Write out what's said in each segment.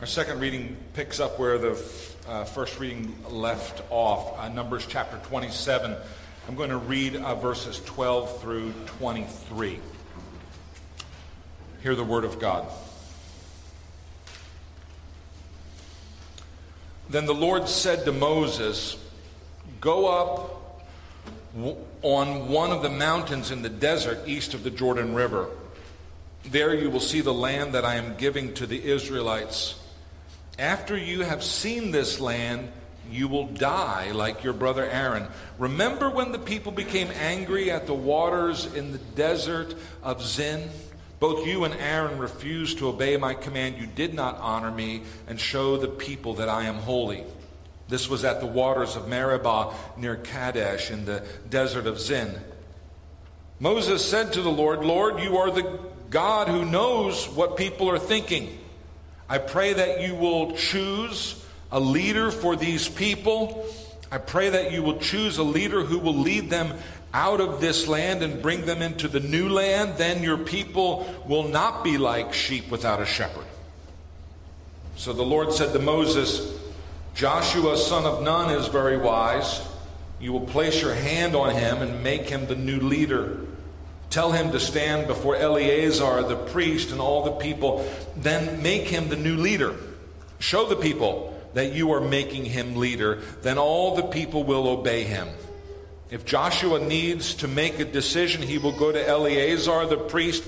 Our second reading picks up where the uh, first reading left off, uh, Numbers chapter 27. I'm going to read uh, verses 12 through 23. Hear the word of God. Then the Lord said to Moses, Go up on one of the mountains in the desert east of the Jordan River. There you will see the land that I am giving to the Israelites. After you have seen this land, you will die like your brother Aaron. Remember when the people became angry at the waters in the desert of Zin? Both you and Aaron refused to obey my command. You did not honor me and show the people that I am holy. This was at the waters of Meribah near Kadesh in the desert of Zin. Moses said to the Lord, Lord, you are the God who knows what people are thinking. I pray that you will choose a leader for these people. I pray that you will choose a leader who will lead them out of this land and bring them into the new land. Then your people will not be like sheep without a shepherd. So the Lord said to Moses, Joshua, son of Nun, is very wise. You will place your hand on him and make him the new leader. Tell him to stand before Eleazar the priest and all the people. Then make him the new leader. Show the people that you are making him leader. Then all the people will obey him. If Joshua needs to make a decision, he will go to Eleazar the priest.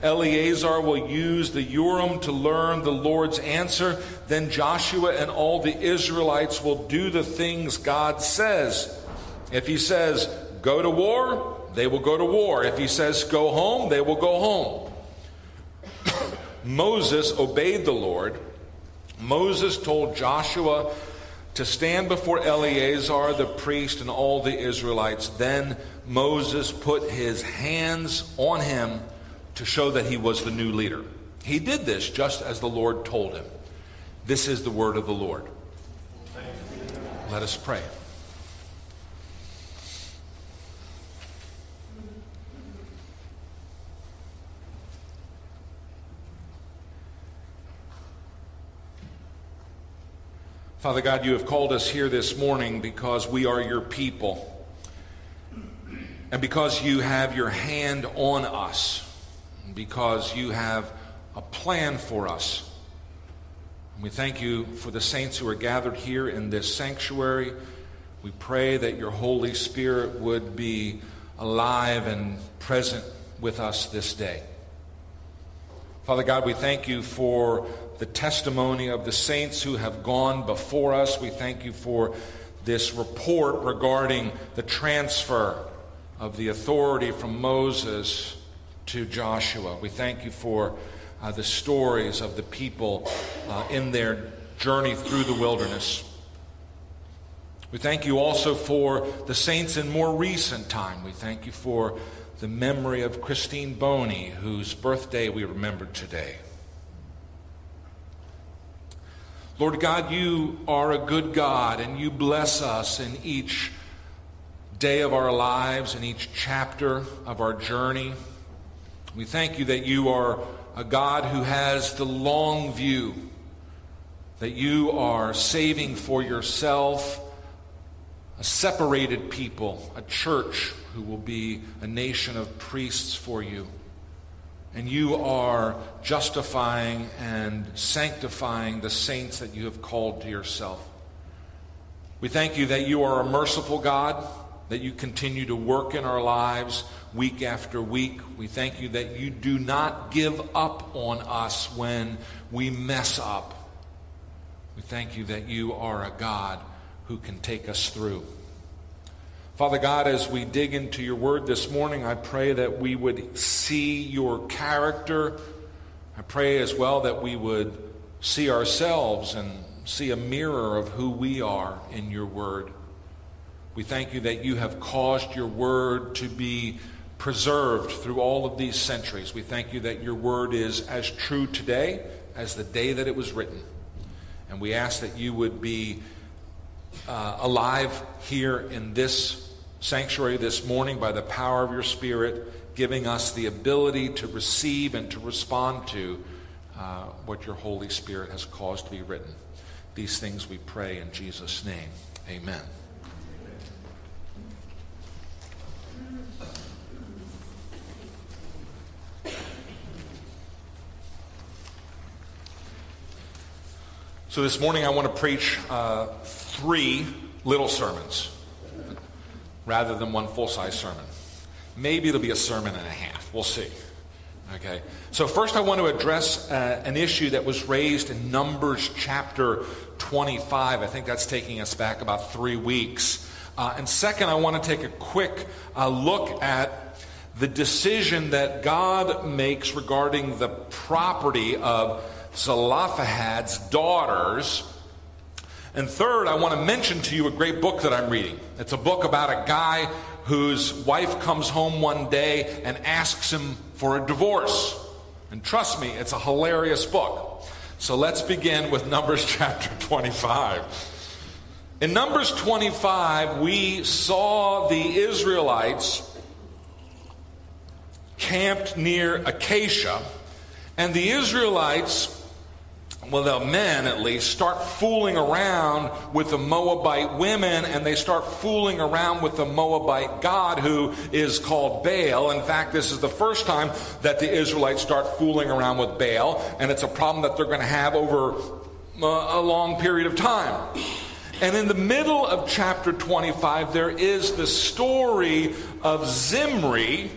Eleazar will use the Urim to learn the Lord's answer. Then Joshua and all the Israelites will do the things God says. If he says, go to war, they will go to war. If he says, go home, they will go home. Moses obeyed the Lord. Moses told Joshua to stand before Eleazar the priest and all the Israelites. Then Moses put his hands on him to show that he was the new leader. He did this just as the Lord told him. This is the word of the Lord. Let us pray. Father God, you have called us here this morning because we are your people. And because you have your hand on us. Because you have a plan for us. And we thank you for the saints who are gathered here in this sanctuary. We pray that your Holy Spirit would be alive and present with us this day. Father God, we thank you for the testimony of the saints who have gone before us. We thank you for this report regarding the transfer of the authority from Moses to Joshua. We thank you for uh, the stories of the people uh, in their journey through the wilderness. We thank you also for the saints in more recent time. We thank you for the memory of Christine Boney, whose birthday we remember today. Lord God, you are a good God and you bless us in each day of our lives, in each chapter of our journey. We thank you that you are a God who has the long view, that you are saving for yourself a separated people, a church who will be a nation of priests for you and you are justifying and sanctifying the saints that you have called to yourself. We thank you that you are a merciful God, that you continue to work in our lives week after week. We thank you that you do not give up on us when we mess up. We thank you that you are a God who can take us through. Father God, as we dig into your word this morning, I pray that we would see your character. I pray as well that we would see ourselves and see a mirror of who we are in your word. We thank you that you have caused your word to be preserved through all of these centuries. We thank you that your word is as true today as the day that it was written. And we ask that you would be uh, alive here in this sanctuary this morning by the power of your Spirit, giving us the ability to receive and to respond to uh, what your Holy Spirit has caused to be written. These things we pray in Jesus' name. Amen. So this morning I want to preach uh, three little sermons rather than one full size sermon. Maybe it'll be a sermon and a half. We'll see. Okay. So first I want to address uh, an issue that was raised in Numbers chapter 25. I think that's taking us back about three weeks. Uh, and second, I want to take a quick uh, look at the decision that God makes regarding the property of Zelophehad's daughters. And third, I want to mention to you a great book that I'm reading. It's a book about a guy whose wife comes home one day and asks him for a divorce. And trust me, it's a hilarious book. So let's begin with Numbers chapter 25. In Numbers 25, we saw the Israelites camped near Acacia, and the Israelites well, the men at least, start fooling around with the Moabite women and they start fooling around with the Moabite God who is called Baal. In fact, this is the first time that the Israelites start fooling around with Baal, and it's a problem that they're going to have over uh, a long period of time. And in the middle of chapter 25, there is the story of Zimri,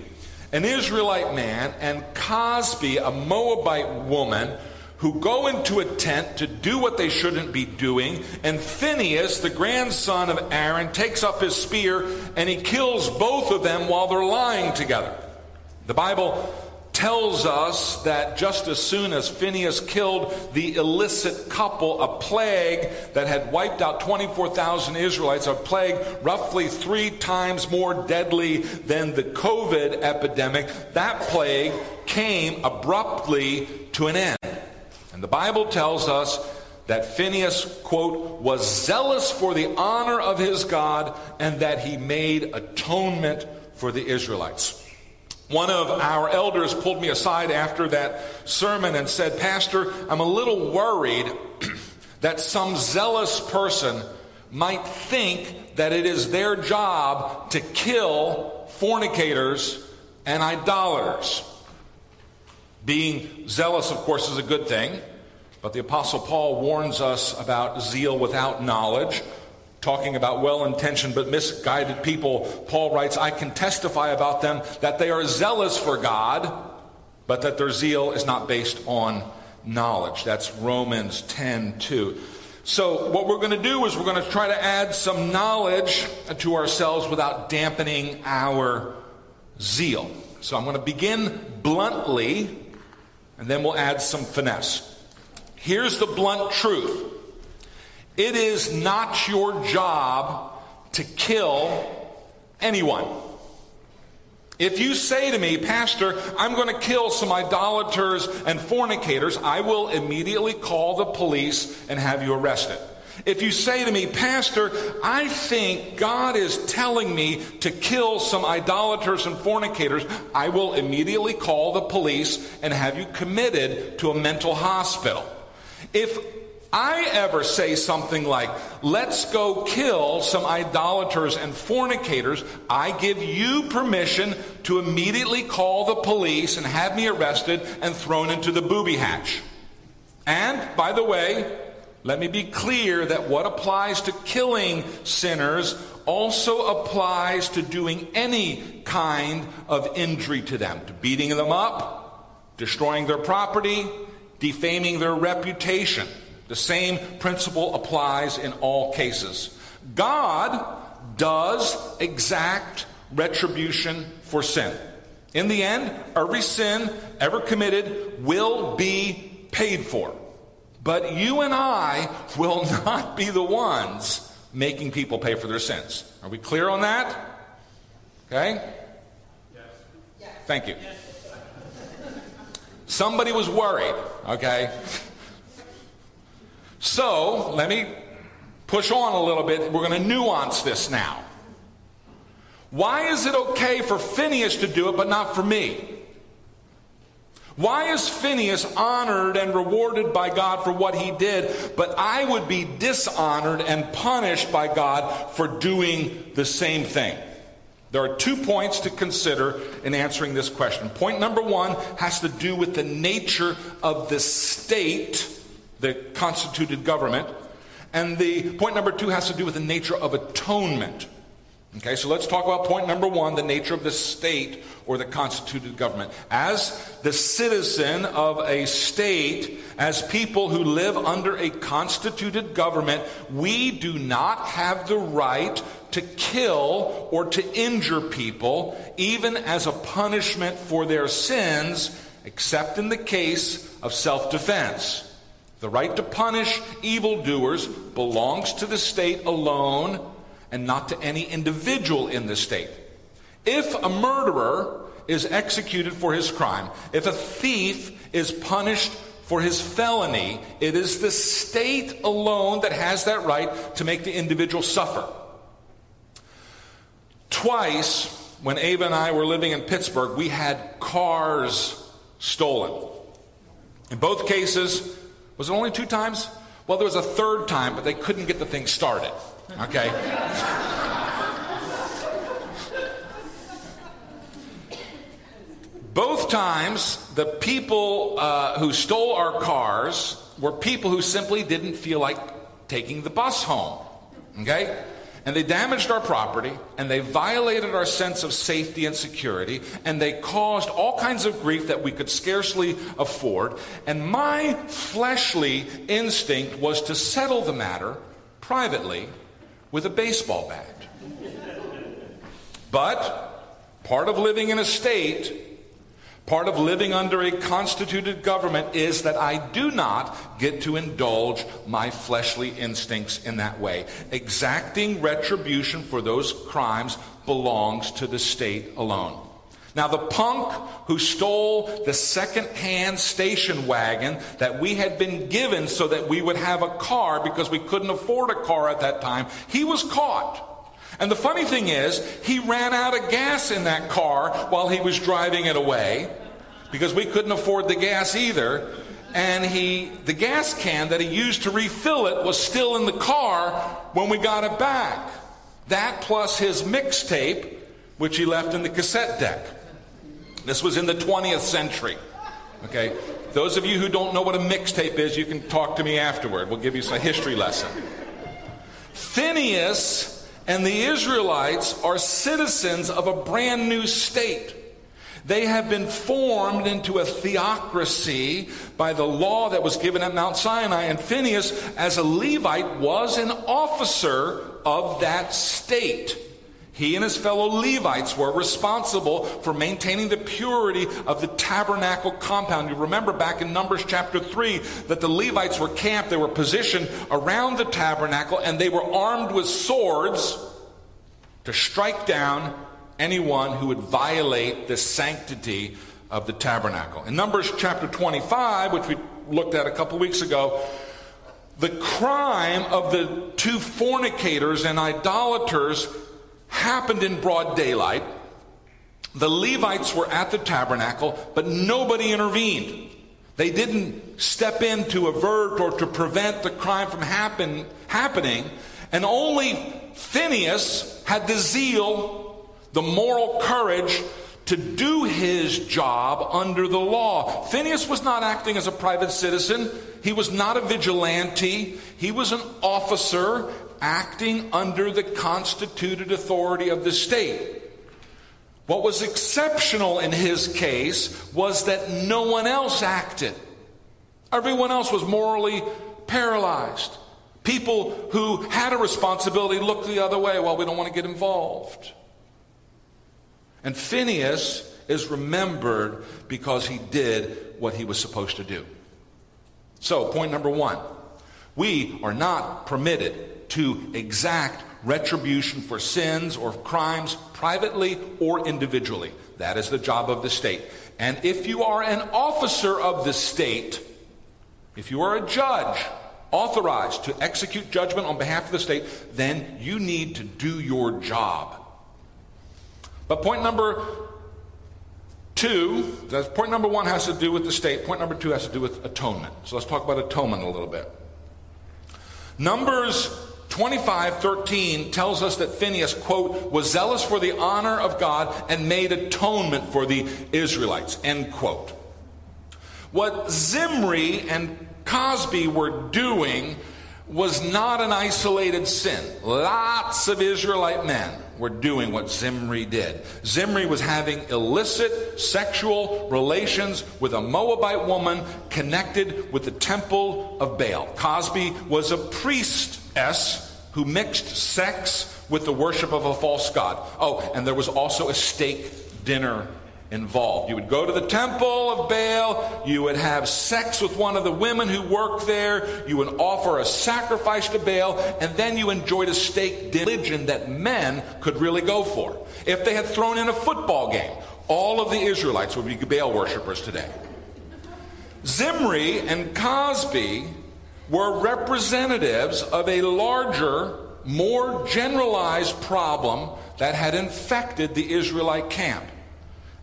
an Israelite man, and Cozbi, a Moabite woman who go into a tent to do what they shouldn't be doing. And Phineas, the grandson of Aaron, takes up his spear and he kills both of them while they're lying together. The Bible tells us that just as soon as Phineas killed the illicit couple, a plague that had wiped out 24,000 Israelites, a plague roughly three times more deadly than the COVID epidemic, that plague came abruptly to an end. And the Bible tells us that Phineas, quote, was zealous for the honor of his God and that he made atonement for the Israelites. One of our elders pulled me aside after that sermon and said, Pastor, I'm a little worried that some zealous person might think that it is their job to kill fornicators and idolaters. Being zealous, of course, is a good thing. But the Apostle Paul warns us about zeal without knowledge, talking about well intentioned but misguided people. Paul writes, I can testify about them that they are zealous for God, but that their zeal is not based on knowledge. That's Romans 10 2. So, what we're going to do is we're going to try to add some knowledge to ourselves without dampening our zeal. So, I'm going to begin bluntly, and then we'll add some finesse. Here's the blunt truth it is not your job to kill anyone. If you say to me, Pastor, I'm going to kill some idolaters and fornicators, I will immediately call the police and have you arrested. If you say to me, Pastor, I think God is telling me to kill some idolaters and fornicators, I will immediately call the police and have you committed to a mental hospital. If I ever say something like, let's go kill some idolaters and fornicators, I give you permission to immediately call the police and have me arrested and thrown into the booby hatch. And, by the way, let me be clear that what applies to killing sinners also applies to doing any kind of injury to them, to beating them up, destroying their property, defaming their reputation. The same principle applies in all cases. God does exact retribution for sin. In the end, every sin ever committed will be paid for. But you and I will not be the ones making people pay for their sins. Are we clear on that? Okay? Yes. Thank you. Yes. Somebody was worried, okay? So, let me push on a little bit. We're going to nuance this now. Why is it okay for Phineas to do it, but not for me? Why is Phineas honored and rewarded by God for what he did, but I would be dishonored and punished by God for doing the same thing? There are two points to consider in answering this question. Point number one has to do with the nature of the state, the constituted government. And the point number two has to do with the nature of atonement. Okay, so let's talk about point number one the nature of the state or the constituted government. As the citizen of a state, as people who live under a constituted government, we do not have the right to kill or to injure people, even as a punishment for their sins, except in the case of self defense. The right to punish evildoers belongs to the state alone and not to any individual in the state. If a murderer is executed for his crime, if a thief is punished for his felony, it is the state alone that has that right to make the individual suffer. Twice, when Ava and I were living in Pittsburgh, we had cars stolen. In both cases, was it only two times? Well, there was a third time, but they couldn't get the thing started. Okay? Both times, the people uh, who stole our cars were people who simply didn't feel like taking the bus home. Okay? And they damaged our property, and they violated our sense of safety and security, and they caused all kinds of grief that we could scarcely afford. And my fleshly instinct was to settle the matter privately with a baseball bat. But part of living in a state, part of living under a constituted government is that I do not get to indulge my fleshly instincts in that way. Exacting retribution for those crimes belongs to the state alone. Now, the punk who stole the second-hand station wagon that we had been given so that we would have a car because we couldn't afford a car at that time, he was caught. And the funny thing is, he ran out of gas in that car while he was driving it away because we couldn't afford the gas either. And he, the gas can that he used to refill it was still in the car when we got it back. That plus his mixtape, which he left in the cassette deck. This was in the 20th century. Okay? Those of you who don't know what a mixtape is, you can talk to me afterward. We'll give you a history lesson. Phineas and the Israelites are citizens of a brand new state. They have been formed into a theocracy by the law that was given at Mount Sinai. And Phineas, as a Levite, was an officer of that state. He and his fellow Levites were responsible for maintaining the purity of the tabernacle compound. You remember back in Numbers chapter 3 that the Levites were camped, they were positioned around the tabernacle, and they were armed with swords to strike down anyone who would violate the sanctity of the tabernacle. In Numbers chapter 25, which we looked at a couple weeks ago, the crime of the two fornicators and idolaters happened in broad daylight. The Levites were at the tabernacle, but nobody intervened. They didn't step in to avert or to prevent the crime from happen, happening. And only Phineas had the zeal, the moral courage to do his job under the law. Phineas was not acting as a private citizen. He was not a vigilante. He was an officer acting under the constituted authority of the state. What was exceptional in his case was that no one else acted. Everyone else was morally paralyzed. People who had a responsibility looked the other way. Well, we don't want to get involved. And Phineas is remembered because he did what he was supposed to do. So, point number one we are not permitted to exact retribution for sins or crimes privately or individually. That is the job of the state. And if you are an officer of the state, if you are a judge authorized to execute judgment on behalf of the state, then you need to do your job. But point number two, point number one has to do with the state. Point number two has to do with atonement. So let's talk about atonement a little bit. Numbers 25:13 tells us that Phineas, quote, was zealous for the honor of God and made atonement for the Israelites, end quote. What Zimri and Cozbi were doing was not an isolated sin. Lots of Israelite men were doing what Zimri did. Zimri was having illicit sexual relations with a Moabite woman connected with the temple of Baal. Cozbi was a priestess who mixed sex with the worship of a false god. Oh, and there was also a steak dinner involved. You would go to the temple of Baal, you would have sex with one of the women who worked there, you would offer a sacrifice to Baal, and then you enjoyed a steak religion that men could really go for. If they had thrown in a football game, all of the Israelites would be Baal worshippers today. Zimri and Cozbi were representatives of a larger, more generalized problem that had infected the Israelite camp.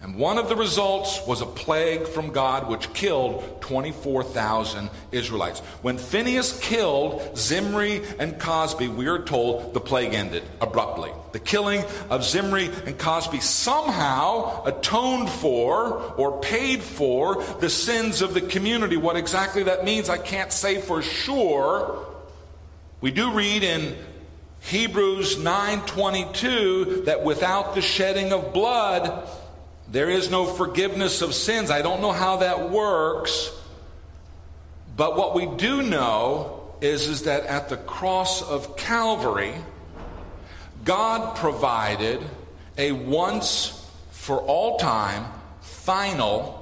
And one of the results was a plague from God which killed 24,000 Israelites. When Phineas killed Zimri and Cozbi, we are told the plague ended abruptly. The killing of Zimri and Cozbi somehow atoned for or paid for the sins of the community. What exactly that means, I can't say for sure. We do read in Hebrews 9:22 that without the shedding of blood there is no forgiveness of sins. I don't know how that works. But what we do know is, is that at the cross of Calvary, God provided a once for all time final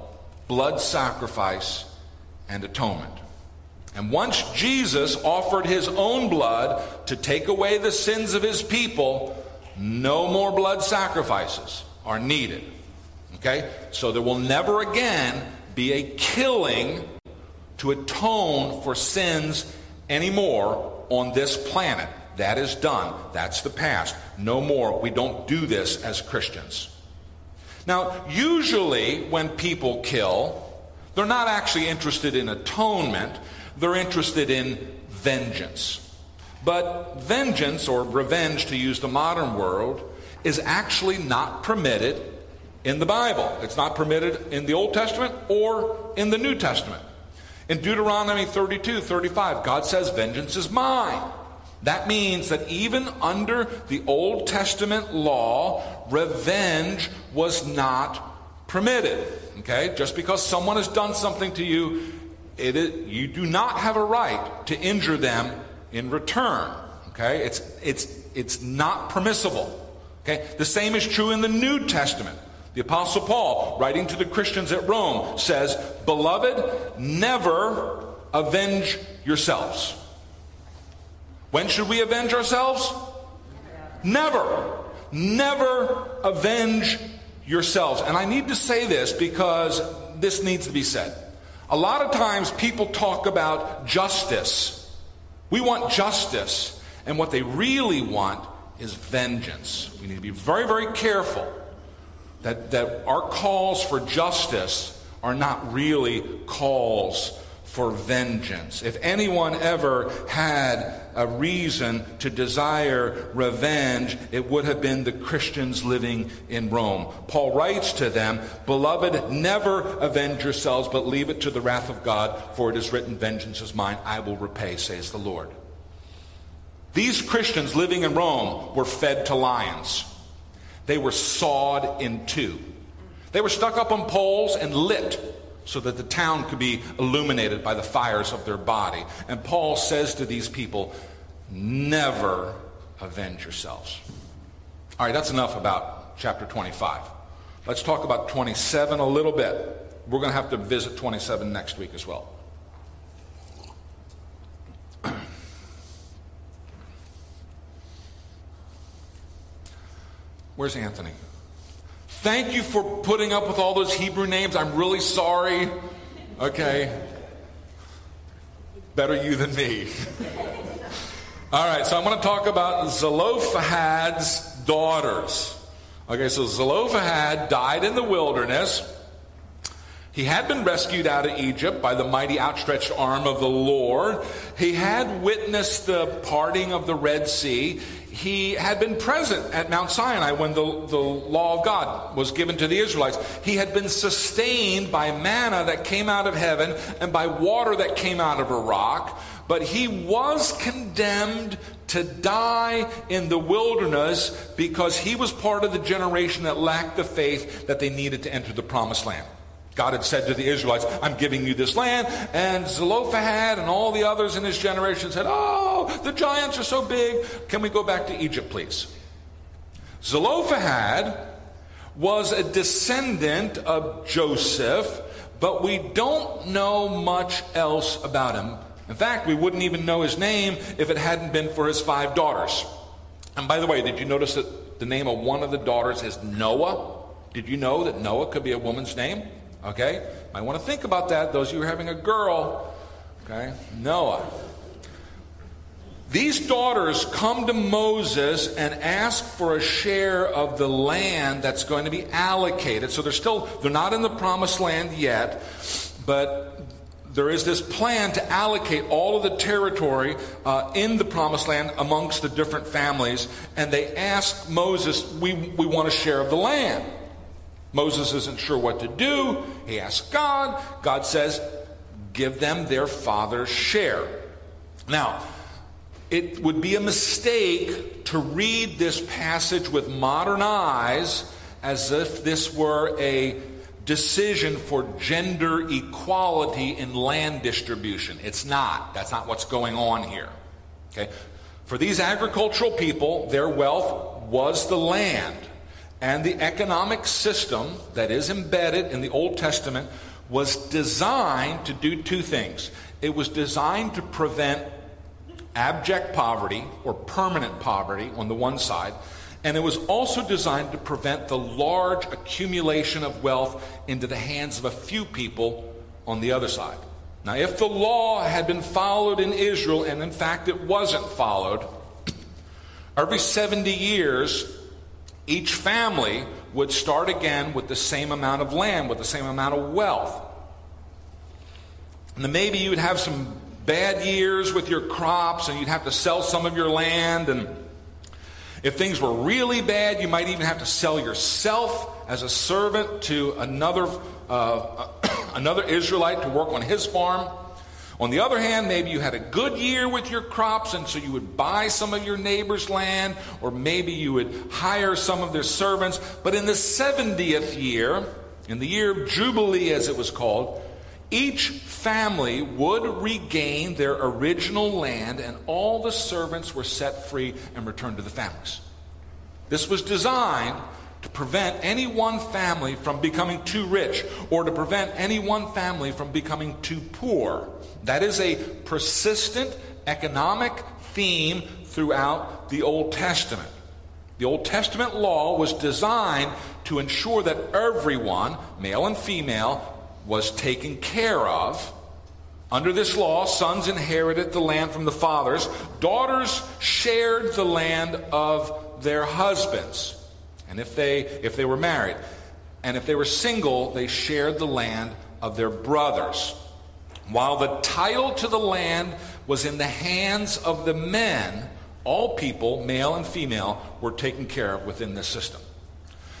blood sacrifice and atonement. And once Jesus offered his own blood to take away the sins of his people, no more blood sacrifices are needed. Okay? So there will never again be a killing to atone for sins anymore on this planet. That is done. That's the past. No more. We don't do this as Christians. Now, usually when people kill, they're not actually interested in atonement, they're interested in vengeance. But vengeance, or revenge to use the modern word, is actually not permitted in the Bible. It's not permitted in the Old Testament or in the New Testament. In Deuteronomy 32 35, God says, Vengeance is mine. That means that even under the Old Testament law, revenge was not permitted. Okay? Just because someone has done something to you, you do not have a right to injure them in return. Okay? It's, it's, it's not permissible. Okay? The same is true in the New Testament. The Apostle Paul, writing to the Christians at Rome, says, Beloved, never avenge yourselves. When should we avenge ourselves? Never. Never avenge yourselves. And I need to say this because this needs to be said. A lot of times people talk about justice. We want justice. And what they really want is vengeance. We need to be very, very careful that, that our calls for justice are not really calls for vengeance. If anyone ever had a reason to desire revenge, it would have been the Christians living in Rome. Paul writes to them, Beloved, never avenge yourselves, but leave it to the wrath of God, for it is written, Vengeance is mine, I will repay, says the Lord. These Christians living in Rome were fed to lions. They were sawed in two. They were stuck up on poles and lit so that the town could be illuminated by the fires of their body. And Paul says to these people, never avenge yourselves. All right, that's enough about chapter 25. Let's talk about 27 a little bit. We're going to have to visit 27 next week as well. Where's Anthony? Thank you for putting up with all those Hebrew names. I'm really sorry. Okay. Better you than me. all right, so I'm going to talk about Zelophehad's daughters. Okay, so Zelophehad died in the wilderness. He had been rescued out of Egypt by the mighty outstretched arm of the Lord. He had witnessed the parting of the Red Sea. He had been present at Mount Sinai when the, the law of God was given to the Israelites. He had been sustained by manna that came out of heaven and by water that came out of a rock. But he was condemned to die in the wilderness because he was part of the generation that lacked the faith that they needed to enter the promised land. God had said to the Israelites, I'm giving you this land. And Zelophehad and all the others in his generation said, Oh, the giants are so big. Can we go back to Egypt, please? Zelophehad was a descendant of Joseph, but we don't know much else about him. In fact, we wouldn't even know his name if it hadn't been for his five daughters. And by the way, did you notice that the name of one of the daughters is Noah? Did you know that Noah could be a woman's name? Okay? I want to think about that, those of you who are having a girl. Okay? Noah. These daughters come to Moses and ask for a share of the land that's going to be allocated. So they're still, they're not in the promised land yet, but there is this plan to allocate all of the territory uh, in the promised land amongst the different families. And they ask Moses, we, we want a share of the land. Moses isn't sure what to do. He asks God. God says, Give them their father's share. Now, it would be a mistake to read this passage with modern eyes as if this were a decision for gender equality in land distribution. It's not. That's not what's going on here. Okay? For these agricultural people, their wealth was the land. And the economic system that is embedded in the Old Testament was designed to do two things. It was designed to prevent abject poverty or permanent poverty on the one side, and it was also designed to prevent the large accumulation of wealth into the hands of a few people on the other side. Now, if the law had been followed in Israel, and in fact it wasn't followed, every 70 years, each family would start again with the same amount of land, with the same amount of wealth. And maybe you would have some bad years with your crops and you'd have to sell some of your land. And if things were really bad, you might even have to sell yourself as a servant to another, uh, another Israelite to work on his farm. On the other hand, maybe you had a good year with your crops, and so you would buy some of your neighbor's land, or maybe you would hire some of their servants. But in the 70th year, in the year of Jubilee as it was called, each family would regain their original land, and all the servants were set free and returned to the families. This was designed to prevent any one family from becoming too rich or to prevent any one family from becoming too poor. That is a persistent economic theme throughout the Old Testament. The Old Testament law was designed to ensure that everyone, male and female, was taken care of. Under this law, sons inherited the land from the fathers, daughters shared the land of their husbands. And if they if they were married, and if they were single, they shared the land of their brothers. While the title to the land was in the hands of the men, all people, male and female, were taken care of within this system.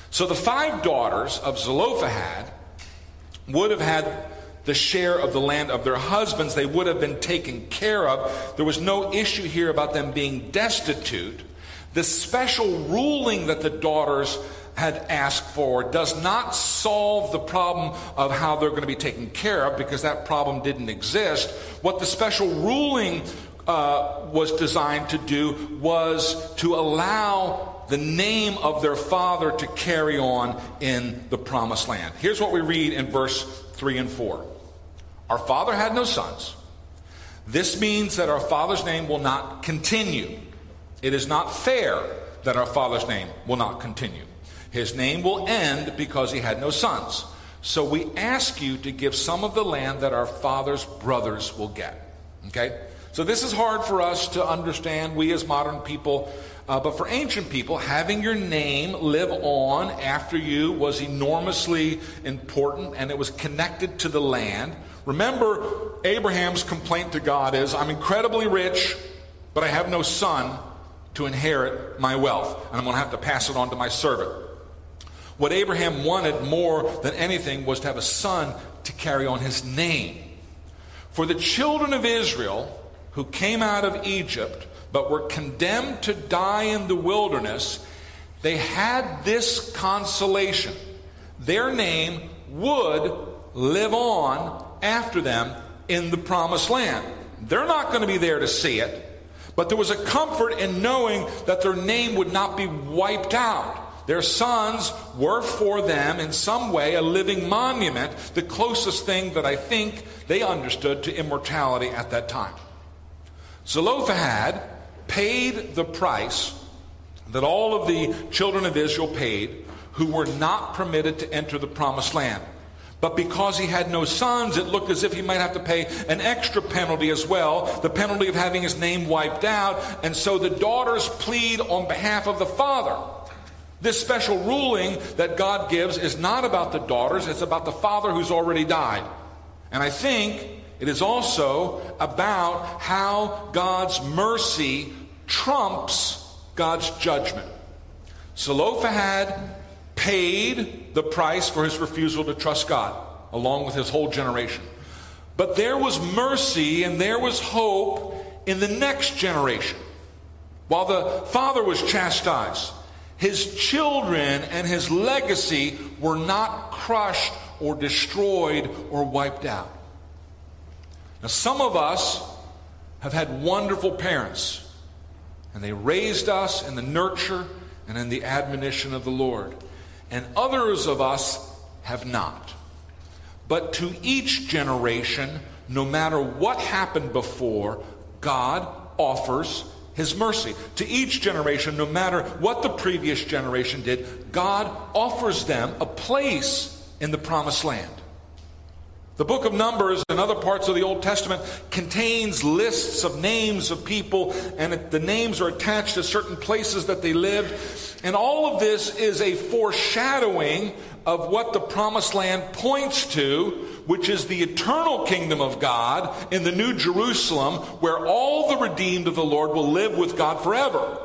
So the five daughters of Zelophehad would have had the share of the land of their husbands. They would have been taken care of. There was no issue here about them being destitute. The special ruling that the daughters had asked for does not solve the problem of how they're going to be taken care of because that problem didn't exist. What the special ruling uh, was designed to do was to allow the name of their father to carry on in the promised land. Here's what we read in verse 3 and 4 Our father had no sons. This means that our father's name will not continue. It is not fair that our father's name will not continue. His name will end because he had no sons. So we ask you to give some of the land that our father's brothers will get. Okay? So this is hard for us to understand, we as modern people. Uh, but for ancient people, having your name live on after you was enormously important and it was connected to the land. Remember, Abraham's complaint to God is I'm incredibly rich, but I have no son to inherit my wealth, and I'm going to have to pass it on to my servant. What Abraham wanted more than anything was to have a son to carry on his name. For the children of Israel who came out of Egypt but were condemned to die in the wilderness, they had this consolation. Their name would live on after them in the promised land. They're not going to be there to see it, but there was a comfort in knowing that their name would not be wiped out. Their sons were for them in some way a living monument, the closest thing that I think they understood to immortality at that time. Zelophehad paid the price that all of the children of Israel paid who were not permitted to enter the promised land. But because he had no sons, it looked as if he might have to pay an extra penalty as well, the penalty of having his name wiped out. And so the daughters plead on behalf of the father. This special ruling that God gives is not about the daughters, it's about the father who's already died. And I think it is also about how God's mercy trumps God's judgment. Zelophehad paid the price for his refusal to trust God, along with his whole generation. But there was mercy and there was hope in the next generation. While the father was chastised, his children and his legacy were not crushed or destroyed or wiped out. Now, some of us have had wonderful parents, and they raised us in the nurture and in the admonition of the Lord and others of us have not. But to each generation, no matter what happened before, God offers his mercy. To each generation, no matter what the previous generation did, God offers them a place in the promised land. The book of Numbers and other parts of the Old Testament contains lists of names of people, and the names are attached to certain places that they lived. And all of this is a foreshadowing of what the promised land points to, which is the eternal kingdom of God in the New Jerusalem, where all the redeemed of the Lord will live with God forever.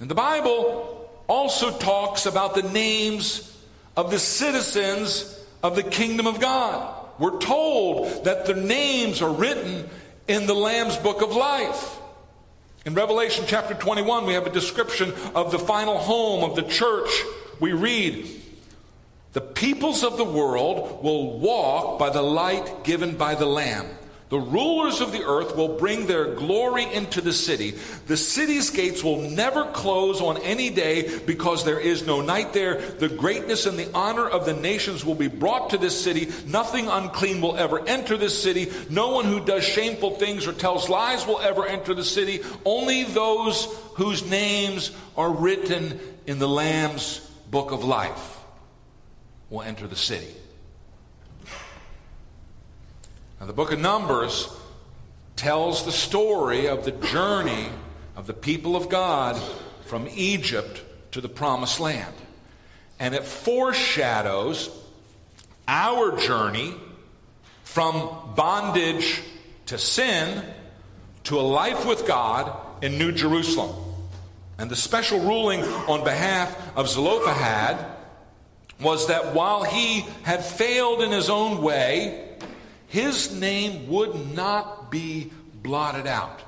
And the Bible also talks about the names of the citizens of the kingdom of God. We're told that their names are written in the Lamb's book of life. In Revelation chapter 21, we have a description of the final home of the church. We read, The peoples of the world will walk by the light given by the Lamb. The rulers of the earth will bring their glory into the city. The city's gates will never close on any day because there is no night there. The greatness and the honor of the nations will be brought to this city. Nothing unclean will ever enter this city. No one who does shameful things or tells lies will ever enter the city. Only those whose names are written in the Lamb's book of life will enter the city. Now, the book of Numbers tells the story of the journey of the people of God from Egypt to the promised land. And it foreshadows our journey from bondage to sin to a life with God in New Jerusalem. And the special ruling on behalf of Zelophehad was that while he had failed in his own way, his name would not be blotted out.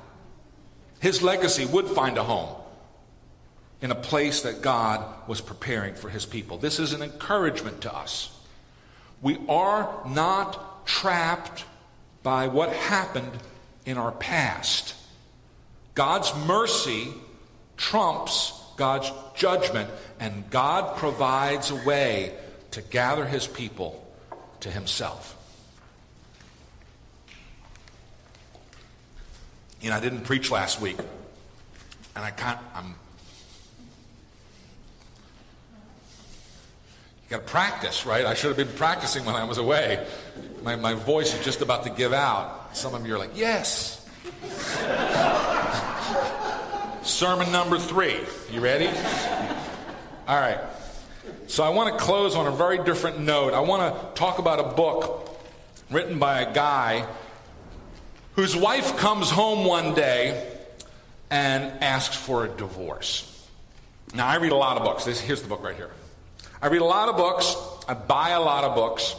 His legacy would find a home in a place that God was preparing for his people. This is an encouragement to us. We are not trapped by what happened in our past. God's mercy trumps God's judgment, and God provides a way to gather his people to himself. You know, I didn't preach last week, and I can't, I'm, you got to practice, right? I should have been practicing when I was away. My, my voice is just about to give out. Some of you are like, yes. Sermon number three. You ready? All right. So I want to close on a very different note. I want to talk about a book written by a guy whose wife comes home one day and asks for a divorce. Now, I read a lot of books. This, here's the book right here. I read a lot of books. I buy a lot of books.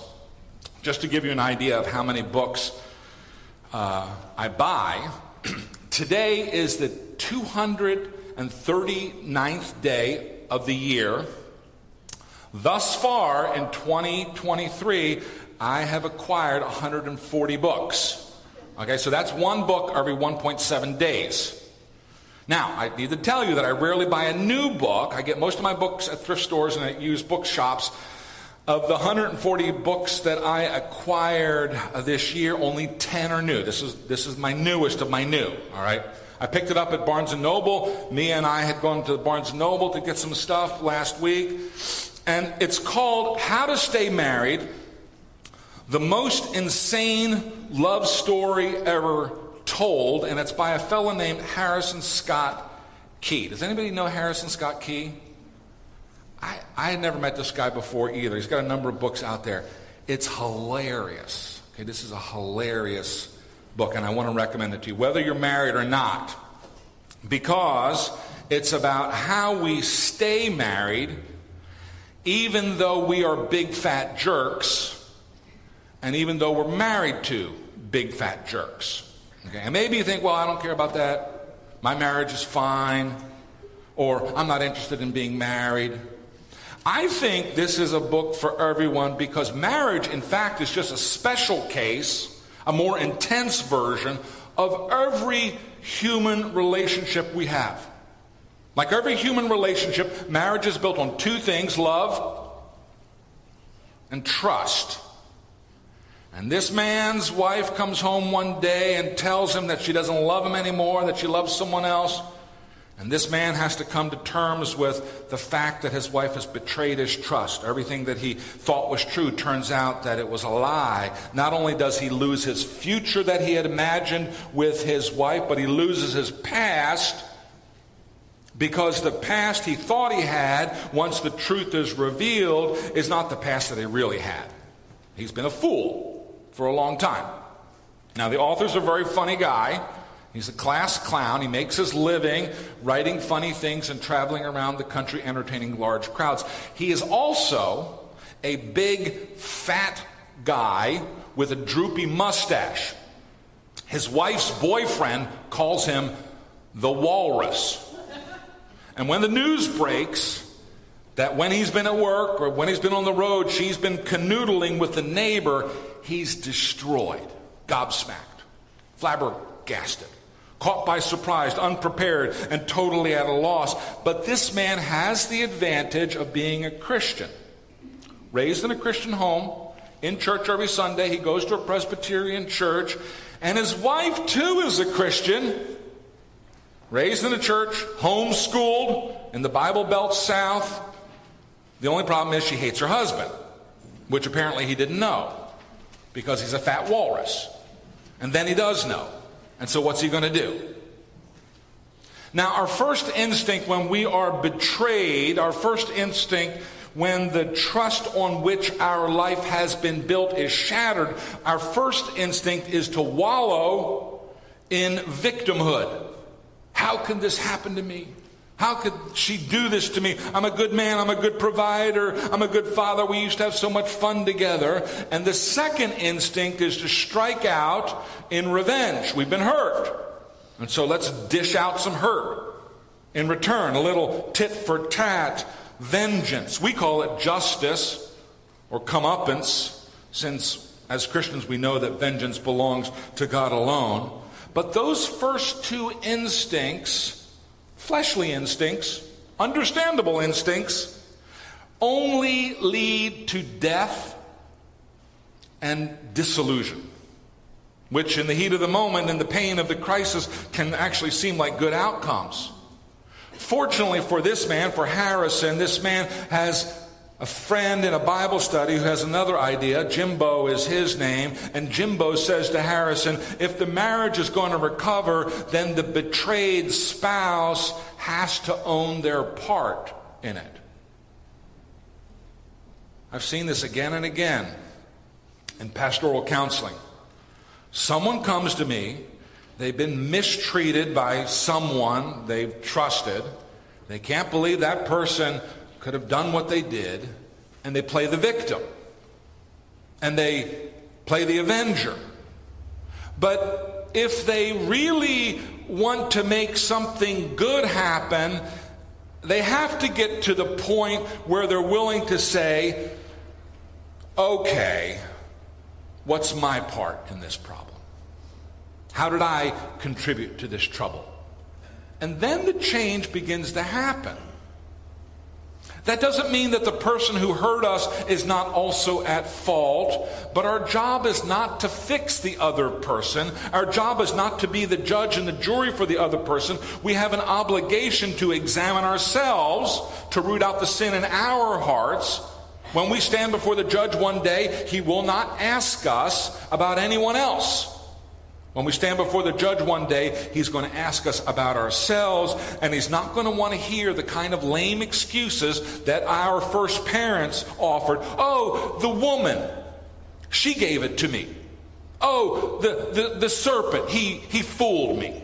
Just to give you an idea of how many books uh, I buy, today is the 239th day of the year. Thus far in 2023, I have acquired 140 books. Okay, so that's one book every 1.7 days. Now, I need to tell you that I rarely buy a new book. I get most of my books at thrift stores and at used bookshops. Of the 140 books that I acquired uh, this year, only 10 are new. This is, this is my newest of my new, all right? I picked it up at Barnes & Noble. Mia and I had gone to Barnes & Noble to get some stuff last week. And it's called How to Stay Married, the most insane love story ever told, and it's by a fellow named Harrison Scott Key. Does anybody know Harrison Scott Key? I, I had never met this guy before either. He's got a number of books out there. It's hilarious. Okay, this is a hilarious book, and I want to recommend it to you, whether you're married or not, because it's about how we stay married even though we are big fat jerks, and even though we're married to big fat jerks. Okay, and maybe you think, well, I don't care about that. My marriage is fine, or I'm not interested in being married. I think this is a book for everyone because marriage, in fact, is just a special case, a more intense version of every human relationship we have. Like every human relationship, marriage is built on two things love and trust. And this man's wife comes home one day and tells him that she doesn't love him anymore, that she loves someone else. And this man has to come to terms with the fact that his wife has betrayed his trust. Everything that he thought was true turns out that it was a lie. Not only does he lose his future that he had imagined with his wife, but he loses his past because the past he thought he had, once the truth is revealed, is not the past that he really had. He's been a fool for a long time. Now, the author's a very funny guy. He's a class clown. He makes his living writing funny things and traveling around the country entertaining large crowds. He is also a big, fat guy with a droopy mustache. His wife's boyfriend calls him the walrus. And when the news breaks that when he's been at work or when he's been on the road, she's been canoodling with the neighbor, he's destroyed, gobsmacked, flabbergasted caught by surprise, unprepared, and totally at a loss. But this man has the advantage of being a Christian. Raised in a Christian home, in church every Sunday, he goes to a Presbyterian church, and his wife too is a Christian. Raised in a church, homeschooled in the Bible Belt South. The only problem is she hates her husband, which apparently he didn't know because he's a fat walrus. And then he does know. And so, what's he going to do? Now, our first instinct when we are betrayed, our first instinct when the trust on which our life has been built is shattered, our first instinct is to wallow in victimhood. How can this happen to me? How could she do this to me? I'm a good man. I'm a good provider. I'm a good father. We used to have so much fun together. And the second instinct is to strike out in revenge. We've been hurt. And so let's dish out some hurt in return, a little tit for tat vengeance. We call it justice or comeuppance, since as Christians we know that vengeance belongs to God alone. But those first two instincts, fleshly instincts, understandable instincts, only lead to death and disillusion which in the heat of the moment and the pain of the crisis can actually seem like good outcomes. Fortunately for this man, for Harrison, this man has a friend in a Bible study who has another idea. Jimbo is his name. And Jimbo says to Harrison, if the marriage is going to recover, then the betrayed spouse has to own their part in it. I've seen this again and again in pastoral counseling. Someone comes to me, they've been mistreated by someone they've trusted. They can't believe that person could have done what they did, and they play the victim. And they play the avenger. But if they really want to make something good happen, they have to get to the point where they're willing to say, okay, what's my part in this problem? How did I contribute to this trouble? And then the change begins to happen. That doesn't mean that the person who hurt us is not also at fault, but our job is not to fix the other person. Our job is not to be the judge and the jury for the other person. We have an obligation to examine ourselves, to root out the sin in our hearts. When we stand before the judge one day, he will not ask us about anyone else. When we stand before the judge one day, he's going to ask us about ourselves, and he's not going to want to hear the kind of lame excuses that our first parents offered. Oh, the woman, she gave it to me. Oh, the, the, the serpent, he, he fooled me.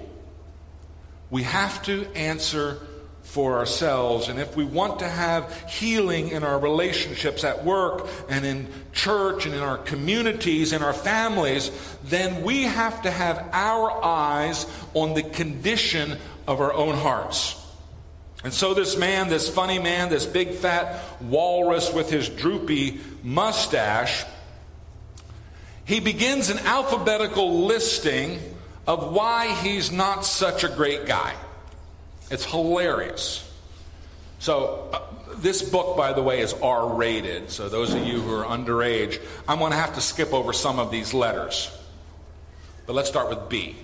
We have to answer for ourselves. And if we want to have healing in our relationships at work and in church and in our communities and our families, then we have to have our eyes on the condition of our own hearts. And so, this man, this funny man, this big fat walrus with his droopy mustache, he begins an alphabetical listing of why he's not such a great guy. It's hilarious. So, uh, this book, by the way, is R rated. So, those of you who are underage, I'm going to have to skip over some of these letters. But let's start with B.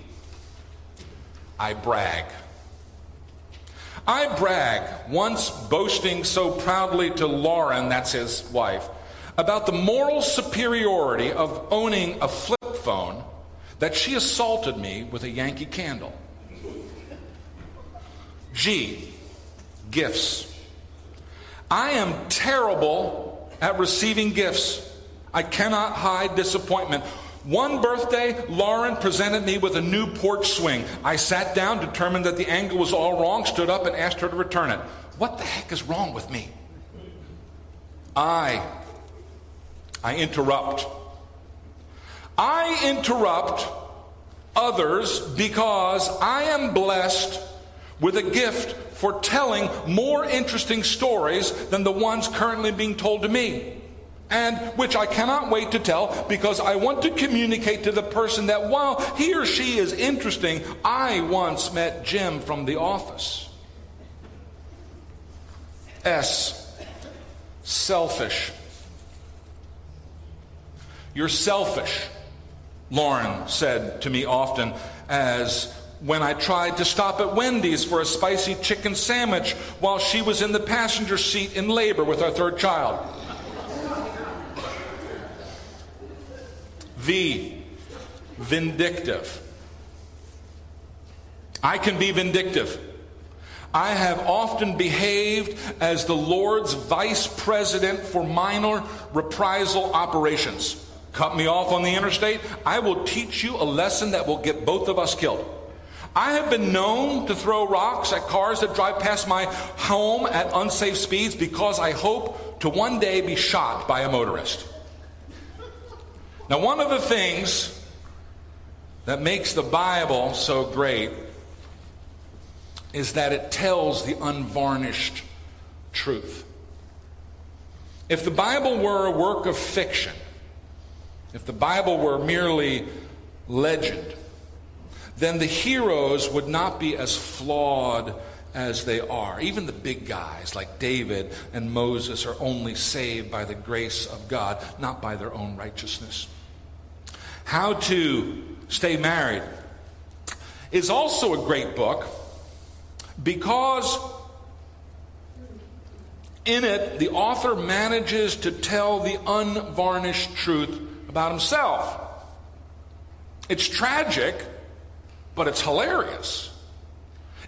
I brag. I brag, once boasting so proudly to Lauren, that's his wife, about the moral superiority of owning a flip phone that she assaulted me with a Yankee candle. G, gifts. I am terrible at receiving gifts. I cannot hide disappointment. One birthday, Lauren presented me with a new porch swing. I sat down, determined that the angle was all wrong, stood up, and asked her to return it. What the heck is wrong with me? I, I interrupt. I interrupt others because I am blessed with a gift for telling more interesting stories than the ones currently being told to me. And which I cannot wait to tell because I want to communicate to the person that while he or she is interesting, I once met Jim from the office. S. Selfish. You're selfish, Lauren said to me often as when I tried to stop at Wendy's for a spicy chicken sandwich while she was in the passenger seat in labor with our third child. V, vindictive. I can be vindictive. I have often behaved as the Lord's vice president for minor reprisal operations. Cut me off on the interstate, I will teach you a lesson that will get both of us killed. I have been known to throw rocks at cars that drive past my home at unsafe speeds because I hope to one day be shot by a motorist. Now, one of the things that makes the Bible so great is that it tells the unvarnished truth. If the Bible were a work of fiction, if the Bible were merely legend, then the heroes would not be as flawed as they are. Even the big guys like David and Moses are only saved by the grace of God, not by their own righteousness. How to Stay Married is also a great book because In it, the author manages to tell the unvarnished truth about himself. It's tragic, but it's hilarious.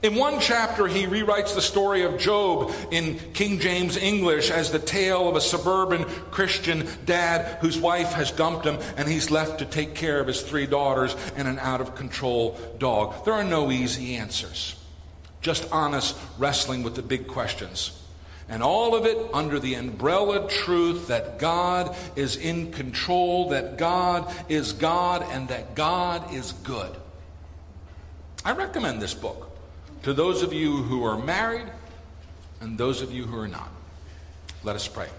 In one chapter, he rewrites the story of Job in King James English as the tale of a suburban Christian dad whose wife has dumped him and he's left to take care of his three daughters and an out of control dog. There are no easy answers, just honest wrestling with the big questions. And all of it under the umbrella truth that God is in control, that God is God, and that God is good. I recommend this book to those of you who are married and those of you who are not. Let us pray.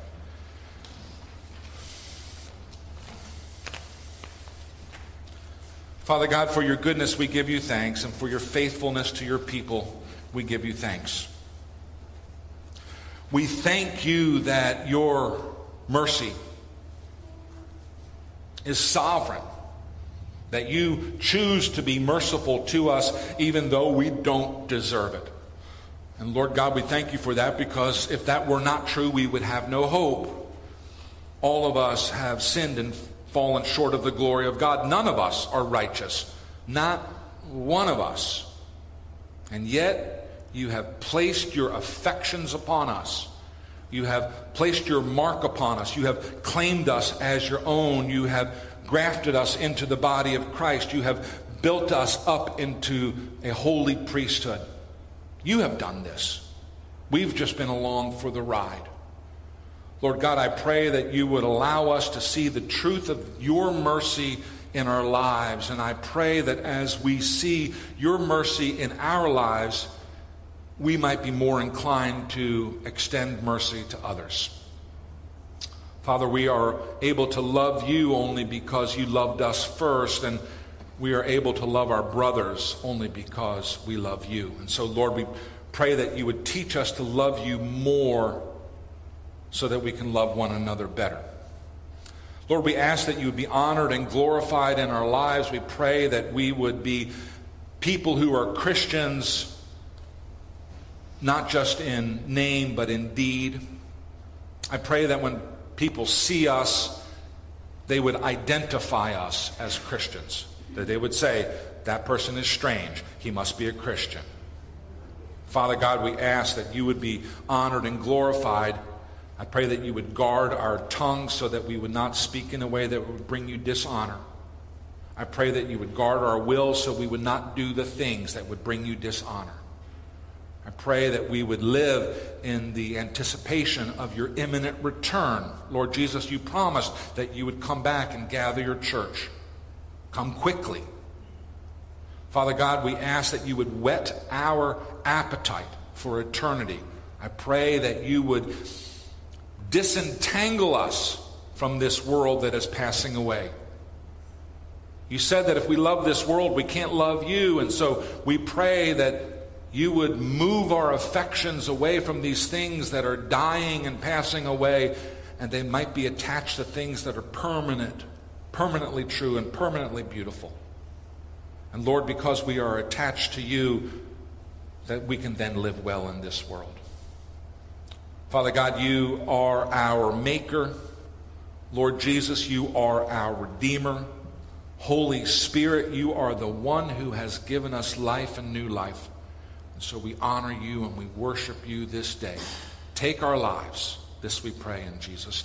Father God, for your goodness we give you thanks, and for your faithfulness to your people we give you thanks. We thank you that your mercy is sovereign that you choose to be merciful to us even though we don't deserve it. And Lord God, we thank you for that because if that were not true, we would have no hope. All of us have sinned and fallen short of the glory of God. None of us are righteous. Not one of us. And yet, you have placed your affections upon us. You have placed your mark upon us. You have claimed us as your own. You have grafted us into the body of Christ. You have built us up into a holy priesthood. You have done this. We've just been along for the ride. Lord God, I pray that you would allow us to see the truth of your mercy in our lives. And I pray that as we see your mercy in our lives, we might be more inclined to extend mercy to others. Father, we are able to love you only because you loved us first, and we are able to love our brothers only because we love you. And so, Lord, we pray that you would teach us to love you more so that we can love one another better. Lord, we ask that you would be honored and glorified in our lives. We pray that we would be people who are Christians, not just in name, but in deed. I pray that when people see us, they would identify us as Christians. That they would say, that person is strange. He must be a Christian. Father God, we ask that you would be honored and glorified. I pray that you would guard our tongues so that we would not speak in a way that would bring you dishonor. I pray that you would guard our will so we would not do the things that would bring you dishonor. I pray that we would live in the anticipation of your imminent return. Lord Jesus, you promised that you would come back and gather your church. Come quickly. Father God, we ask that you would whet our appetite for eternity. I pray that you would disentangle us from this world that is passing away. You said that if we love this world, we can't love you. And so we pray that you would move our affections away from these things that are dying and passing away, and they might be attached to things that are permanent, permanently true, and permanently beautiful. And Lord, because we are attached to you, that we can then live well in this world. Father God, you are our maker. Lord Jesus, you are our redeemer. Holy Spirit, you are the one who has given us life and new life. And so we honor you and we worship you this day. Take our lives. This we pray in Jesus' name.